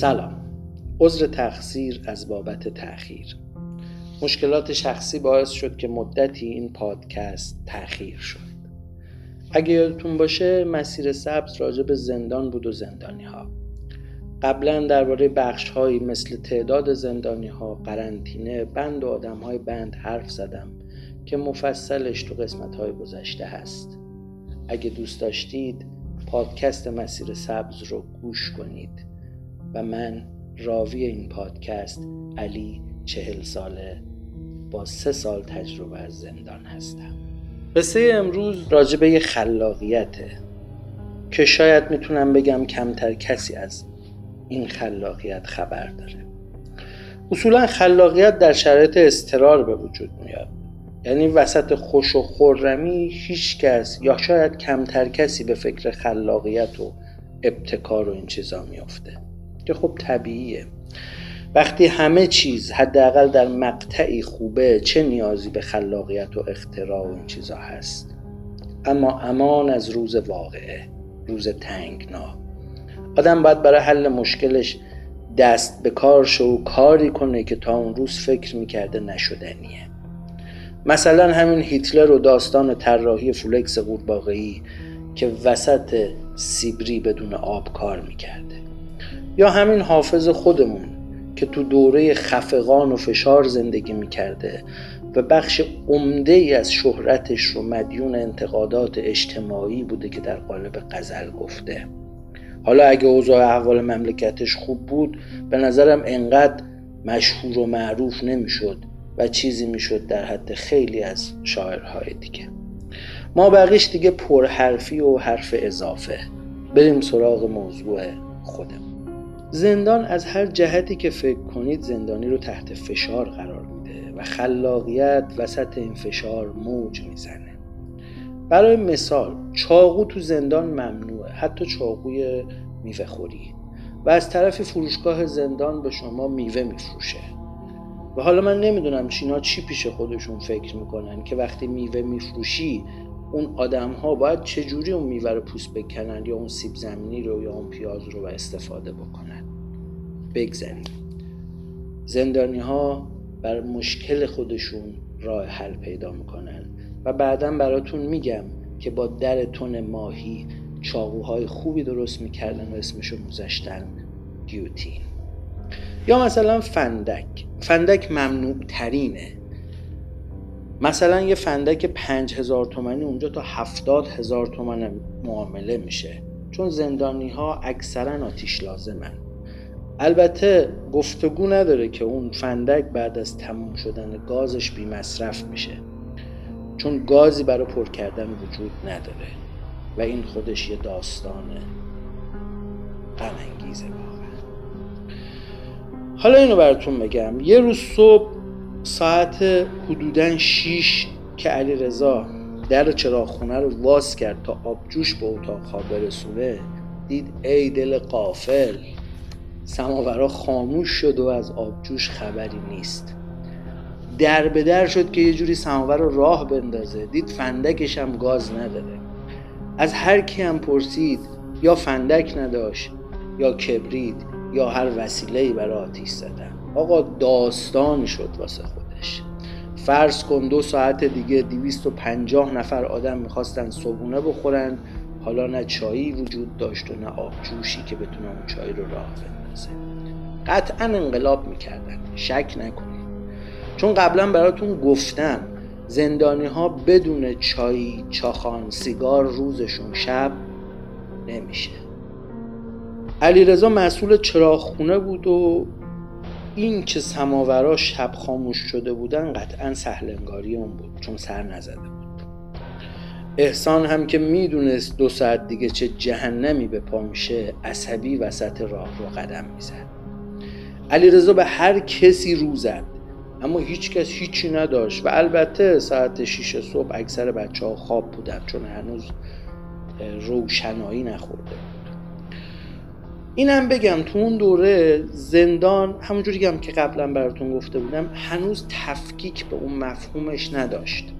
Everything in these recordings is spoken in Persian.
سلام. عذر تقصیر از بابت تأخیر. مشکلات شخصی باعث شد که مدتی این پادکست تأخیر شد. اگه یادتون باشه مسیر سبز راجع به زندان بود و زندانی ها قبلا درباره بخش هایی مثل تعداد زندانی ها قرنطینه بند و آدم های بند حرف زدم که مفصلش تو قسمت های گذشته هست. اگه دوست داشتید پادکست مسیر سبز رو گوش کنید. و من راوی این پادکست علی چهل ساله با سه سال تجربه از زندان هستم. قصه امروز راجبه یه خلاقیته که شاید می‌تونم بگم کمتر کسی از این خلاقیت خبر داره. اصولا خلاقیت در شرایط استرار به وجود میاد. یعنی وسط خوش و خورمی هیچ کس یا شاید کمتر کسی به فکر خلاقیت و ابتکار و این چیزا میافته که خب طبیعیه. وقتی همه چیز حداقل در مقطعی خوبه چه نیازی به خلاقیت و اختراع و این چیزا هست؟ اما امان از روز واقعه روز تنگنا آدم باید برای حل مشکلش دست به کار شو و کاری کنه که تا اون روز فکر می‌کرده نشدنیه. مثلا همین هیتلر و داستان طراحی فلکس قورباغه‌ای که وسط سیبری بدون آب کار می‌کرده. یا همین حافظ خودمون که تو دوره خفقان و فشار زندگی می‌کرده و بخش عمده ای از شهرتش رو مدیون انتقادات اجتماعی بوده که در قالب غزل گفته. حالا اگه اوضاع احوال مملکتش خوب بود به نظرم انقدر مشهور و معروف نمی‌شد و چیزی می‌شد در حد خیلی از شاعرهای دیگه. ما بقیش دیگه پرحرفی و حرف اضافه. بریم سراغ موضوع خودم زندان از هر جهتی که فکر کنید زندانی رو تحت فشار قرار میده و خلاقیت وسط این فشار موج می‌زنه. برای مثال چاقو تو زندان ممنوعه حتی چاقوی میوه خوری. و از طرف فروشگاه زندان به شما میوه میفروشه. و حالا من نمی‌دونم چینا چی پیش خودشون فکر می‌کنن که وقتی میوه میفروشی اون آدم ها باید چجوری اون میوه پوست بکنن یا اون سیب زمینی رو یا اون پیاز رو و استفاده بکنن؟ بگذاریم. زندانی ها بر مشکل خودشون راه حل پیدا می‌کنن و بعدا براتون میگم که با در تون ماهی چاقوهای خوبی درست می‌کردن و اسمشو میذاشتن گیوتین. یا مثلا فندک. فندک ممنوع ترینه مثلا یه فندک پنج هزار تومنی اونجا تا هفتاد هزار تومن معامله میشه. چون زندانی ها اکثرا آتیش لازمن. البته گفتگو نداره که اون فندک بعد از تموم شدن گازش بی مصرف میشه. چون گازی برای پر کردن وجود نداره. و این خودش یه داستان غم انگیزه واقعا. حالا اینو براتون بگم. یه روز صبح ساعت حدودا 6 که علی رضا در چراغ خونه رو واز کرد تا آبجوش به اتاق خواب برسونه دید ای دل قافل سماورا خاموش شد و از آبجوش خبری نیست. در به در شد که یه جوری سماور رو راه بندازه دید فندکش هم گاز نداره. از هر کی هم پرسید یا فندک نداشت یا کبرید یا هر وسیله‌ای برای آتیش زدن. آقا داستان شد واسه خودش. فرض کن دو ساعت دیگه پنجاه نفر آدم می‌خواستن صبونه بخورن. حالا نه چایی وجود داشت و نه آب جوشی که بتونه اون چای رو راه بندازه. قطعا انقلاب می‌کردن. شک نکنید. چون قبلا براتون گفتم زندانی ها بدون چای چاخان سیگار روزشون شب نمیشه. علیرضا مسئول چراغ خونه بود و این که سماورا شب خاموش شده بودن قطعا سهلنگاری اون بود چون سر نزده بود. احسان هم که می‌دونست دو ساعت دیگه چه جهنمی به پا میشه عصبی وسط راه رو قدم می‌زد. علیرضا به هر کسی رو زد اما هیچ کس هیچی نداشت و البته ساعت 6 صبح اکثر بچه ها خواب بودن چون هنوز روشنایی نخورده اینم بگم تو اون دوره زندان همونجوری هم که قبلا براتون گفته بودم هنوز تفکیک به اون مفهومش نداشت.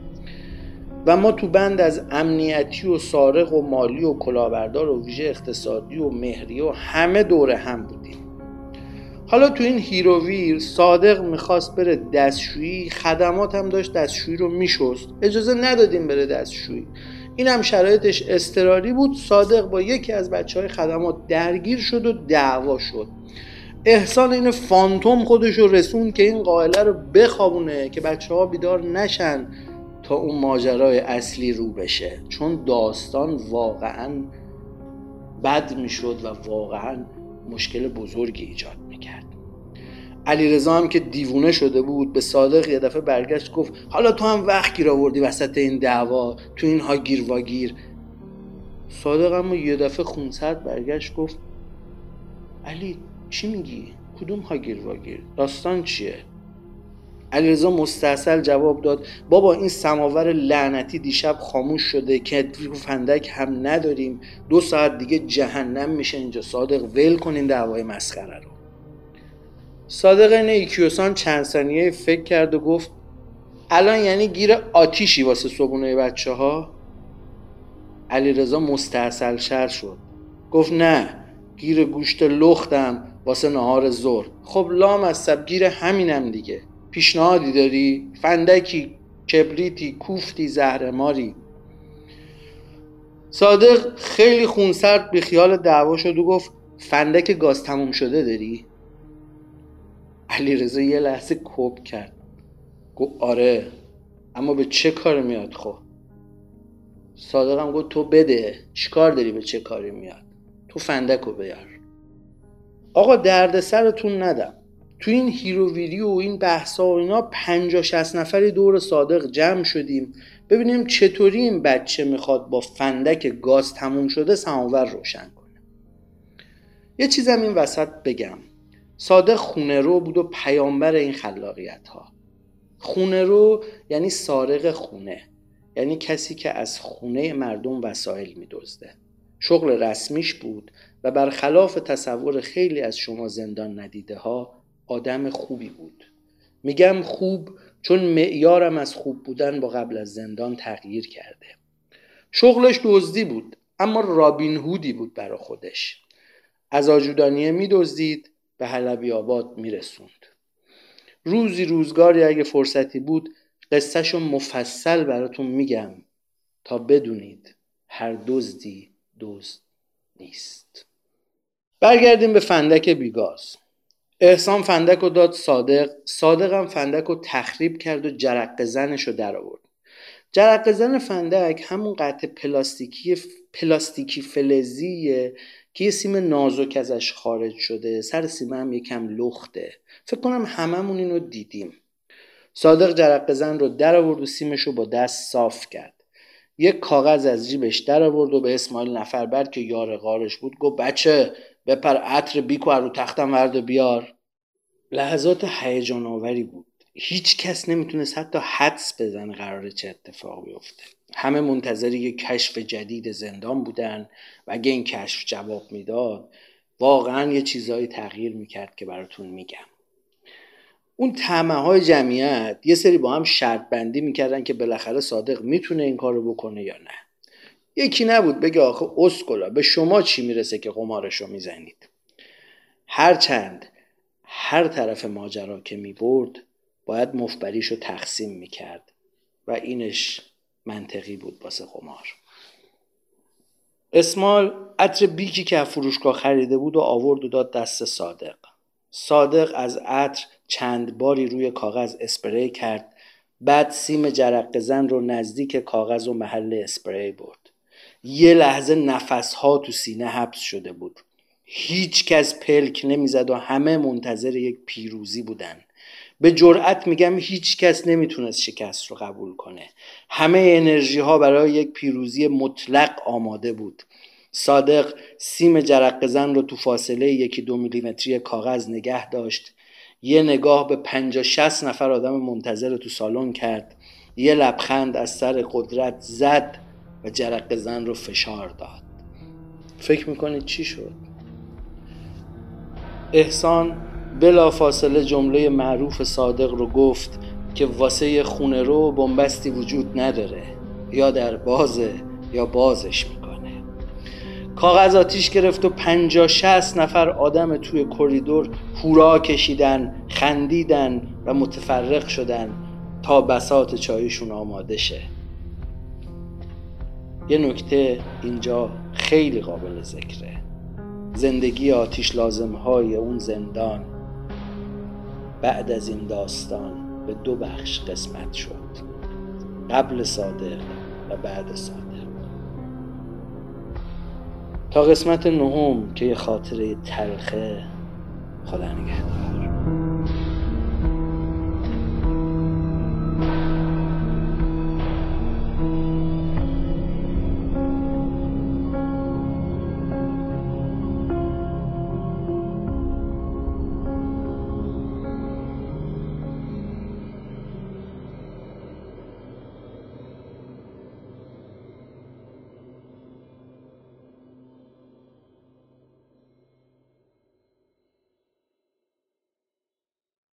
و ما تو بند از امنیتی و سارق و مالی و کلاهبردار و ویژه اقتصادی و مهری و همه دوره هم بودیم. حالا تو این هیروویر صادق می‌خواست بره دستشویی خدمات هم داشت دستشویی رو میشست. اجازه ندادیم بره دستشویی. این هم شرایطش استراری بود. صادق با یکی از بچه های خدمات درگیر شد و دعوا شد. احسان این فانتوم خودش رو رسون که این قائله رو بخوابونه که بچه ها بیدار نشن تا اون ماجرای اصلی رو بشه. چون داستان واقعا بد می‌شد و واقعا مشکل بزرگی ایجاد علیرضا هم که دیوونه شده بود به صادق یه دفعه برگشت گفت حالا تو هم وقت گیر آوردی وسط این دعوا تو این ها گیر واگیر صادق هم یه دفعه خونسرد برگشت گفت علی چی میگی؟ کدوم ها گیر واگیر داستان چیه؟ علیرضا مستاصل جواب داد بابا این سماور لعنتی دیشب خاموش شده که فندک هم نداریم. دو ساعت دیگه جهنم میشه اینجا. صادق ول کنین دعوای مسخره رو. صادق نیکیوسان چند ثانیه فکر کرد و گفت الان یعنی گیر آتیشی واسه صبونه بچه ها علیرضا مستاصل شر شد. گفت نه گیر گوشت لختم واسه نهار زور خب لام از سب گیر همینم دیگه. پیشنهادی داری؟ فندکی کبریتی کوفتی زهرماری. صادق خیلی خونسرد به خیال دعوا شد و گفت فندک گاز تموم شده داری؟ علی رضا یه لحظه کپ کرد. گفت آره اما به چه کار میاد خب؟ صادقم گفت تو بده چیکار داری به چه کاری میاد؟ تو فندک رو بیار. آقا درد سرتون ندم. تو این هیروویری و این بحثا و اینا پنجا شست نفری دور صادق جمع شدیم. ببینیم چطوری این بچه می‌خواد با فندک گاز تموم شده سماور روشن کنه. یه چیزم این وسط بگم. صادق خونه رو بود و پیامبر این خلاقیت ها خونه رو یعنی سارق خونه یعنی کسی که از خونه مردم وسایل میدزده. شغل رسمیش بود و برخلاف تصور خیلی از شما زندان ندیده ها آدم خوبی بود. میگم خوب چون معیارم از خوب بودن با قبل از زندان تغییر کرده. شغلش دزدی بود اما رابین هودی بود برا خودش. از آجودانیه میدزدید به حلبی آباد میرسوند. روزی روزگاری اگه فرصتی بود قصهشو مفصل براتون میگم تا بدونید هر دزدی دزد نیست. برگردیم به فندک بیگاز. احسان فندک رو داد صادق صادق هم فندک رو تخریب کرد و جرق زنش رو در آورد جرق زن فندک همون قطع پلاستیکی پلاستیکی فلزیه که یه سیم نازک ازش خارج شده سر سیم هم یکم لخته. فکر کنم هممون اینو دیدیم. صادق جرق زن رو در آورد و سیمش رو با دست صاف کرد. یک کاغذ از جیبش در آورد و به اسماعیل نفربر که یار غارش بود. گفت بچه بپر عطر بیکو رو تختم ورد بیار. لحظات هیجان آوری بود. هیچ کس نمی‌تونست حتی حدس بزنه قرار چه اتفاق بیفته. همه منتظر یک کشف جدید زندان بودن و اگه این کشف جواب می‌داد واقعا یه چیزهایی تغییر می‌کرد که براتون میگم. اون تعمه های جمعیت یه سری با هم شرط بندی می‌کردن که بالاخره صادق می‌تونه این کارو بکنه یا نه. یکی نبود بگه آخه اسکلا به شما چی می‌رسه که قمارشو می‌زنید؟ هرچند هر طرف ماجرا که می‌برد باید مفبریشو تقسیم می‌کرد و اینش منطقی بود واسه قمار. اسمال عطر بیکی که از فروشگاه خریده بود و آورد و داد دست صادق. صادق از عطر چند باری روی کاغذ اسپری کرد بعد سیم جرق زن رو نزدیک کاغذ و محل اسپری برد. یه لحظه نفس ها تو سینه حبس شده بود. هیچ کس پلک نمی‌زد و همه منتظر یک پیروزی بودن. به جرأت میگم هیچ کس نمی‌تونست شکست رو قبول کنه. همه انرژی ها برای یک پیروزی مطلق آماده بود. صادق سیم جرق زن رو تو فاصله یکی دو میلیمتری کاغذ نگه داشت. یه نگاه به پنجا شست نفر آدم منتظر تو سالن کرد. یه لبخند از سر قدرت زد و جرق زن رو فشار داد. فکر می‌کنید چی شد؟ احسان بلا فاصله جمله معروف صادق رو گفت که واسه خونه رو بنبستی وجود نداره یا در بازه یا بازش می‌کنه. کاغذ آتیش گرفت و پنجا شست نفر آدم توی کریدور هورا کشیدن خندیدن و متفرق شدن تا بسات چایشون آماده شه. یه نکته اینجا خیلی قابل ذکره. زندگی آتیش لازم های اون زندان. بعد از این داستان به دو بخش قسمت شد. قبل صادق و بعد صادق. تا قسمت نهم که یه خاطره تلخه خدا نگهدار.